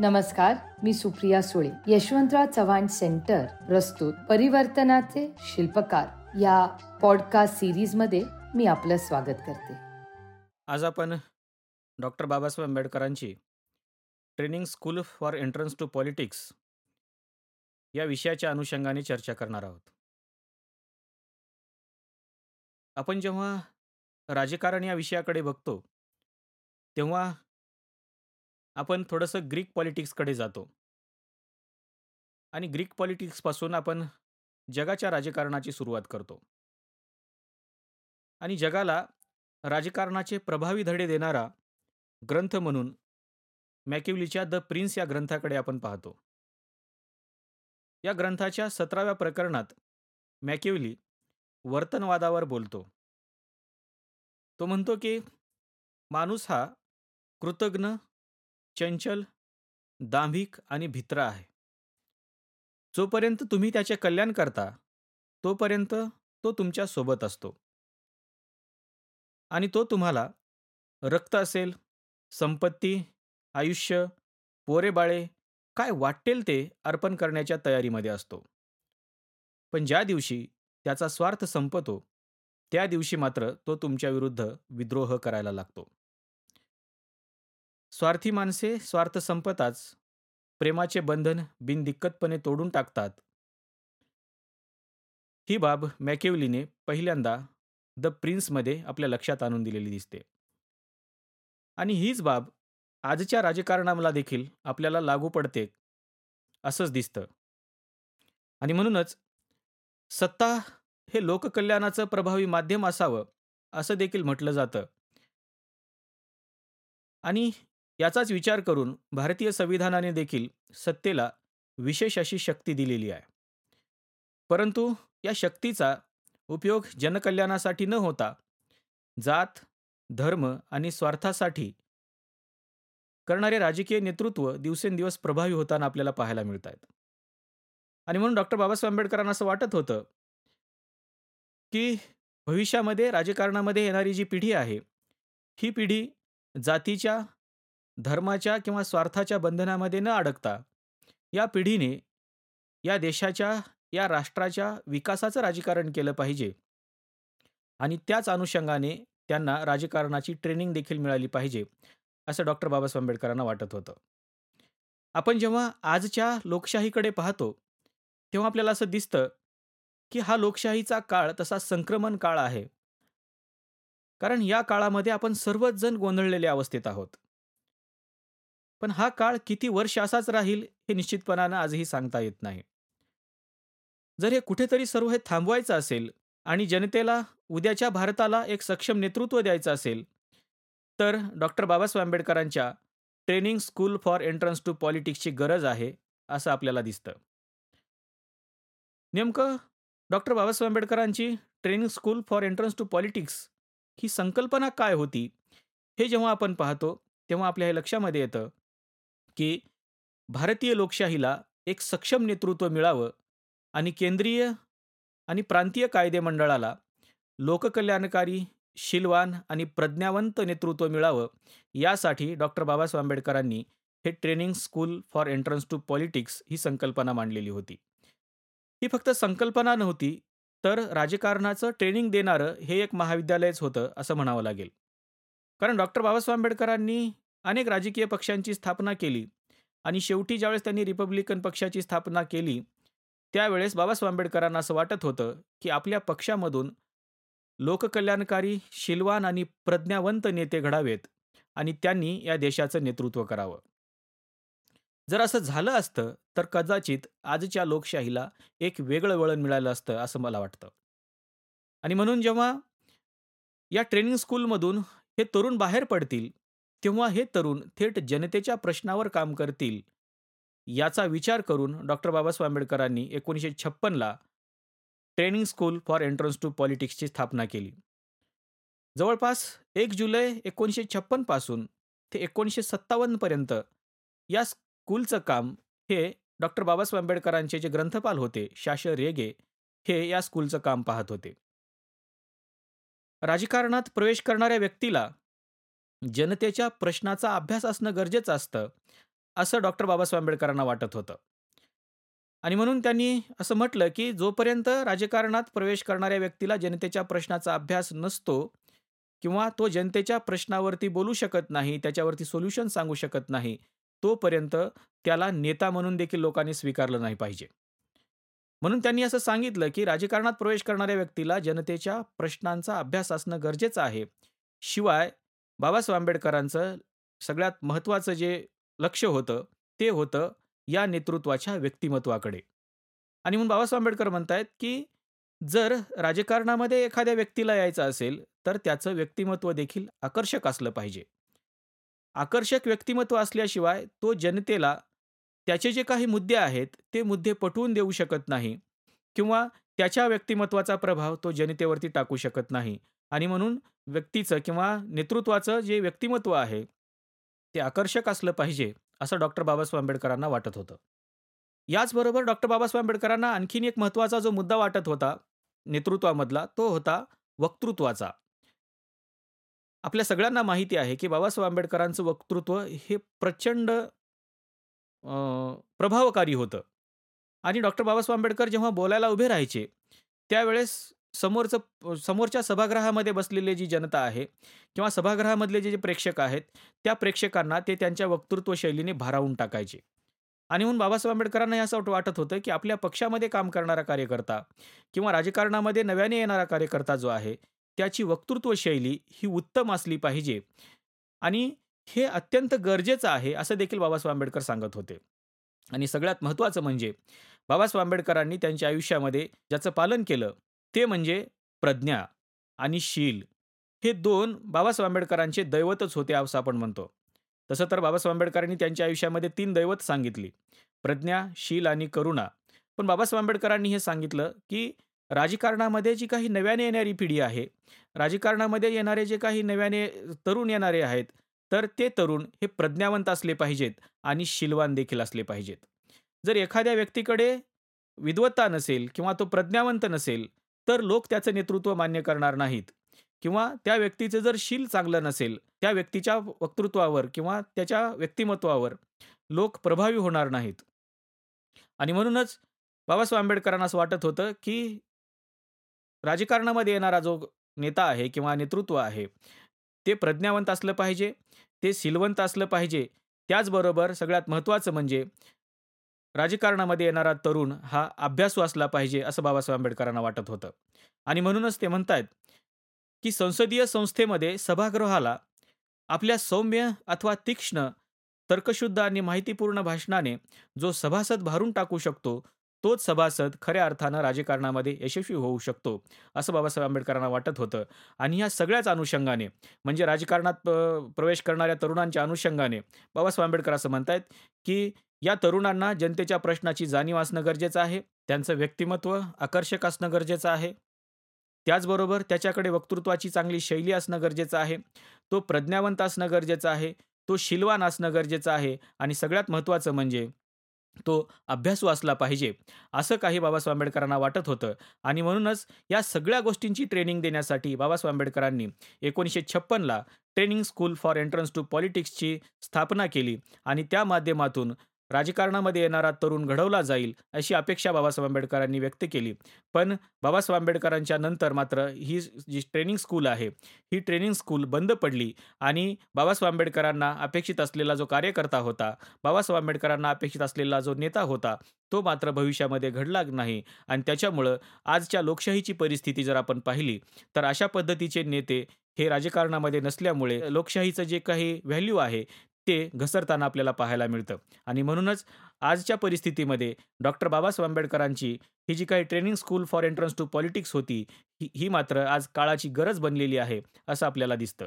नमस्कार मी सुप्रिया सुळे यशवंतराव चव्हाण सेंटर प्रस्तुत परिवर्तनाचे शिल्पकार. या पॉडकास्ट सिरीजमध्ये मी आपलं स्वागत करते. आज आपण डॉक्टर बाबासाहेब आंबेडकरांची training school for entrance to politics या विषयाच्या अनुषंगाने चर्चा करणार आहोत. आपण जेव्हा राजकारण या विषयाकडे बघतो तेव्हा आपण थोडंसं ग्रीक पॉलिटिक्सकडे जातो. आणि ग्रीक पॉलिटिक्सपासून आपण जगाच्या राजकारणाची सुरुवात करतो. आणि जगाला राजकारणाचे प्रभावी धडे देणारा ग्रंथ म्हणून मॅक्युलीच्या द प्रिन्स या ग्रंथाकडे आपण पाहतो. या ग्रंथाच्या सतराव्या प्रकरणात मॅक्युली वर्तनवादावर बोलतो. तो म्हणतो की माणूस हा कृतज्ञ चंचल दांभिक आणि भित्र आहे. जोपर्यंत तुम्ही त्याचे कल्याण करता तोपर्यंत तो तुमच्यासोबत असतो. आणि तो तुम्हाला रक्त असेल संपत्ती आयुष्य पोरेबाळे काय वाटेल ते अर्पण करण्याच्या तयारीमध्ये असतो. पण ज्या दिवशी त्याचा स्वार्थ संपतो त्या दिवशी मात्र तो तुमच्या विरुद्ध विद्रोह करायला लागतो. स्वार्थी माणसे स्वार्थ संपताच प्रेमाचे बंधन बिनदिक्कतपणे तोडून टाकतात. ही बाब मॅकेवलीने पहिल्यांदा द प्रिन्समध्ये आपल्या लक्षात आणून दिलेली दिसते. आणि हीच बाब आजच्या राजकारणाला देखील आपल्याला लागू पडते असंच दिसतं. आणि म्हणूनच सत्ता हे लोककल्याणाचं प्रभावी माध्यम असावं असं देखील म्हटलं जातं. आणि याचाच विचार करून भारतीय संविधानाने देखील सत्तेला विशेष अशी शक्ती दिलेली आहे. परंतु या शक्तीचा उपयोग जनकल्याणासाठी न होता जात धर्म आणि स्वार्थासाठी करणारे राजकीय नेतृत्व दिवसेंदिवस प्रभावी होताना आपल्याला पाहायला मिळत आहेत. आणि म्हणून डॉक्टर बाबासाहेब आंबेडकरांना असं वाटत होतं की भविष्यामध्ये राजकारणामध्ये येणारी जी पिढी आहे ही पिढी जातीच्या धर्माच्या किंवा स्वार्थाच्या बंधनामध्ये न अडकता या पिढीने या देशाच्या या राष्ट्राच्या विकासाचं राजकारण केलं पाहिजे. आणि त्याच अनुषंगाने त्यांना राजकारणाची ट्रेनिंग देखील मिळाली पाहिजे असं डॉक्टर बाबासाहेब आंबेडकरांना वाटत होतं. आपण जेव्हा आजच्या लोकशाहीकडे पाहतो तेव्हा आपल्याला असं दिसतं की हा लोकशाहीचा काळ तसा संक्रमण काळ आहे. कारण या काळामध्ये आपण सर्वच जण गोंधळलेल्या अवस्थेत आहोत. पण हा काळ किती वर्ष असाच राहील हे निश्चितपणानं आजही सांगता येत नाही. जर हे कुठेतरी सर्व हे थांबवायचं असेल आणि जनतेला उद्याच्या भारताला एक सक्षम नेतृत्व द्यायचं असेल तर डॉक्टर बाबासाहेब आंबेडकरांच्या training school for entrance to पॉलिटिक्सची गरज आहे असं आपल्याला दिसतं. नेमकं डॉक्टर बाबासाहेब आंबेडकरांची training school for entrance to politics ही संकल्पना काय होती हे जेव्हा आपण पाहतो तेव्हा आपल्या हे लक्षामध्ये येतं की भारतीय लोकशाहीला एक सक्षम नेतृत्व मिळावं आणि केंद्रीय आणि प्रांतीय कायदे मंडळाला लोककल्याणकारी शिलवान आणि प्रज्ञावंत नेतृत्व मिळावं यासाठी डॉक्टर बाबासाहेब आंबेडकरांनी हे training school for entrance to politics ही संकल्पना मांडलेली होती. ही फक्त संकल्पना नव्हती तर राजकारणाचं ट्रेनिंग देणारं हे एक महाविद्यालयच होतं असं म्हणावं लागेल. कारण डॉक्टर बाबासाहेब आंबेडकरांनी अनेक राजकीय पक्षांची स्थापना केली आणि शेवटी ज्यावेळेस त्यांनी रिपब्लिकन पक्षाची स्थापना केली त्यावेळेस बाबासाहेब आंबेडकरांना असं वाटत होतं की आपल्या पक्षामधून लोककल्याणकारी शिलवान आणि प्रज्ञावंत नेते घडावेत आणि त्यांनी या देशाचं नेतृत्व करावं. जर असं झालं असतं तर कदाचित आजच्या लोकशाहीला एक वेगळं वळण मिळालं असतं असं मला वाटतं. आणि म्हणून जेव्हा या ट्रेनिंग स्कूलमधून हे तरुण बाहेर पडतील तेव्हा हे तरुण थेट जनतेच्या प्रश्नावर काम करतील. याचा विचार करून डॉक्टर बाबासाहेब आंबेडकरांनी एकोणीसशे छप्पनला training school for entrance to पॉलिटिक्सची स्थापना केली. जवळपास एक जुलै एकोणीसशे छप्पनपासून ते एकोणीसशे सत्तावन्नपर्यंत या स्कूलचं काम हे डॉक्टर बाबासाहेब आंबेडकरांचे जे ग्रंथपाल होते शाश रेगे हे या स्कूलचं काम पाहत होते. राजकारणात प्रवेश करणाऱ्या व्यक्तीला जनतेच्या प्रश्नाचा अभ्यास असणं गरजेचं असतं असं डॉक्टर बाबासाहेब आंबेडकरांना वाटत होतं. आणि म्हणून त्यांनी असं म्हटलं की जोपर्यंत राजकारणात प्रवेश करणाऱ्या व्यक्तीला जनतेच्या प्रश्नाचा अभ्यास नसतो किंवा तो जनतेच्या प्रश्नावरती बोलू शकत नाही त्याच्यावरती सोल्युशन सांगू शकत नाही तोपर्यंत त्याला नेता म्हणून देखील लोकांनी स्वीकारलं नाही पाहिजे. म्हणून त्यांनी असं सांगितलं की राजकारणात प्रवेश करणाऱ्या व्यक्तीला जनतेच्या प्रश्नांचा अभ्यास असणं गरजेचं आहे. शिवाय बाबासाहेब आंबेडकरांचं सगळ्यात महत्त्वाचं जे लक्ष होतं ते होतं या नेतृत्वाच्या व्यक्तिमत्वाकडे. आणि म्हणून बाबासाहेब आंबेडकर म्हणतायत की जर राजकारणामध्ये एखाद्या व्यक्तीला यायचं असेल तर त्याचं व्यक्तिमत्व देखील आकर्षक असलं पाहिजे. आकर्षक व्यक्तिमत्व असल्याशिवाय तो जनतेला त्याचे जे काही मुद्दे आहेत ते मुद्दे पटवून देऊ शकत नाही किंवा त्याच्या व्यक्तिमत्वाचा प्रभाव तो जनतेवरती टाकू शकत नाही. आणि म्हणून व्यक्तीचं किंवा नेतृत्वाचं जे व्यक्तिमत्व आहे ते आकर्षक असलं पाहिजे असं डॉक्टर बाबासाहेब आंबेडकरांना वाटत होतं. याचबरोबर डॉक्टर बाबासाहेब आंबेडकरांना आणखीन एक महत्त्वाचा जो मुद्दा वाटत होता नेतृत्वामधला तो होता वक्तृत्वाचा. आपल्या सगळ्यांना माहिती आहे की बाबासाहेब आंबेडकरांचं वक्तृत्व हे प्रचंड प्रभावकारी होतं. आणि डॉक्टर बाबासाहेब आंबेडकर जेव्हा बोलायला उभे राहायचे त्यावेळेस समोरचं समोरच्या सभागृहामध्ये बसलेली जी जनता आहे किंवा सभागृहामधले जे जे प्रेक्षक आहेत त्या प्रेक्षकांना ते त्यांच्या वक्तृत्व शैलीने भारावून टाकायचे. आणि म्हणून बाबासाहेब आंबेडकरांना असं वाटत होतं की आपल्या पक्षामध्ये काम करणारा कार्यकर्ता किंवा राजकारणामध्ये नव्याने येणारा कार्यकर्ता जो आहे त्याची वक्तृत्व शैली ही उत्तम असली पाहिजे. आणि हे अत्यंत गरजेचं आहे असं देखील बाबासाहेब आंबेडकर सांगत होते. आणि सगळ्यात महत्त्वाचं म्हणजे बाबासाहेब आंबेडकरांनी त्यांच्या आयुष्यामध्ये ज्याचं पालन केलं ते म्हणजे प्रज्ञा आणि शील. हे दोन बाबासाहेब आंबेडकरांचे दैवतच होते असं आपण म्हणतो. तसं तर बाबासाहेब आंबेडकरांनी त्यांच्या आयुष्यामध्ये तीन दैवत सांगितली प्रज्ञा शील आणि करुणा. पण बाबासाहेब आंबेडकरांनी हे सांगितलं की राजकारणामध्ये जी काही नव्याने येणारी पिढी आहे राजकारणामध्ये येणारे जे काही नव्याने तरुण येणारे आहेत तर ते तरुण हे प्रज्ञावंत असले पाहिजेत आणि शिलवान देखील असले पाहिजेत. जर एखाद्या व्यक्तीकडे विद्वत्ता नसेल किंवा तो प्रज्ञावंत नसेल तर लोक त्याचं नेतृत्व मान्य करणार नाहीत. किंवा त्या व्यक्तीचं जर शील चांगलं नसेल त्या व्यक्तीच्या वक्तृत्वावर किंवा त्याच्या व्यक्तिमत्वावर लोक प्रभावी होणार नाहीत. आणि म्हणूनच बाबासाहेब आंबेडकरांना असं वाटत होतं की राजकारणामध्ये येणारा जो नेता आहे किंवा नेतृत्व आहे ते प्रज्ञावंत असलं पाहिजे ते सिलवंत असलं पाहिजे. त्याचबरोबर सगळ्यात महत्त्वाचं म्हणजे राजकारणामध्ये येणारा तरुण हा अभ्यासू असला पाहिजे असं बाबासाहेब आंबेडकरांना वाटत होतं. आणि म्हणूनच ते म्हणतायत की संसदीय संस्थेमध्ये सभागृहाला आपल्या सौम्य अथवा तीक्ष्ण तर्कशुद्ध आणि माहितीपूर्ण भाषणाने जो सभासद भारून टाकू शकतो तोच सभासद खऱ्या अर्थानं राजकारणामध्ये यशस्वी होऊ शकतो असं बाबासाहेब आंबेडकरांना वाटत होतं. आणि ह्या सगळ्याच अनुषंगाने म्हणजे राजकारणात प्रवेश करणाऱ्या तरुणांच्या अनुषंगाने बाबासाहेब आंबेडकर असं म्हणतायत की या तरुणांना जनतेच्या प्रश्नाची जाणीव असणं गरजेचं आहे त्यांचं व्यक्तिमत्व आकर्षक असणं गरजेचं आहे. त्याचबरोबर त्याच्याकडे वक्तृत्वाची चांगली शैली असणं गरजेचं आहे तो प्रज्ञावंत असणं गरजेचं आहे तो शिलवान असणं गरजेचं आहे. आणि सगळ्यात महत्त्वाचं म्हणजे तो अभ्यासू असला पाहिजे असं काही बाबासाहेब आंबेडकरांना वाटत होतं. आणि म्हणूनच या सगळ्या गोष्टींची ट्रेनिंग देण्यासाठी बाबासाहेब आंबेडकरांनी एकोणीसशे छप्पनला training school for entrance to पॉलिटिक्सची स्थापना केली. आणि त्या माध्यमातून राजकारणामध्ये येणारा तरुण घडवला जाईल अशी अपेक्षा बाबासाहेब आंबेडकरांनी व्यक्त केली. पण बाबासाहेब आंबेडकरांच्या नंतर मात्र ही जी ट्रेनिंग स्कूल आहे ही ट्रेनिंग स्कूल बंद पडली आणि बाबासाहेब आंबेडकरांना अपेक्षित असलेला जो कार्यकर्ता होता बाबासाहेब आंबेडकरांना अपेक्षित असलेला जो नेता होता तो मात्र भविष्यामध्ये घडला नाही. आणि त्याच्यामुळं आजच्या लोकशाहीची परिस्थिती जर आपण पाहिली तर अशा पद्धतीचे नेते हे राजकारणामध्ये नसल्यामुळे लोकशाहीचं जे काही व्हॅल्यू आहे ते घसरताना आपल्याला पाहायला मिळतं. आणि म्हणूनच आजच्या परिस्थितीमध्ये डॉक्टर बाबासाहेब आंबेडकरांची ही जी काही training school for entrance to politics होती ही ही मात्र आज काळाची गरज बनलेली आहे असं आपल्याला दिसतं.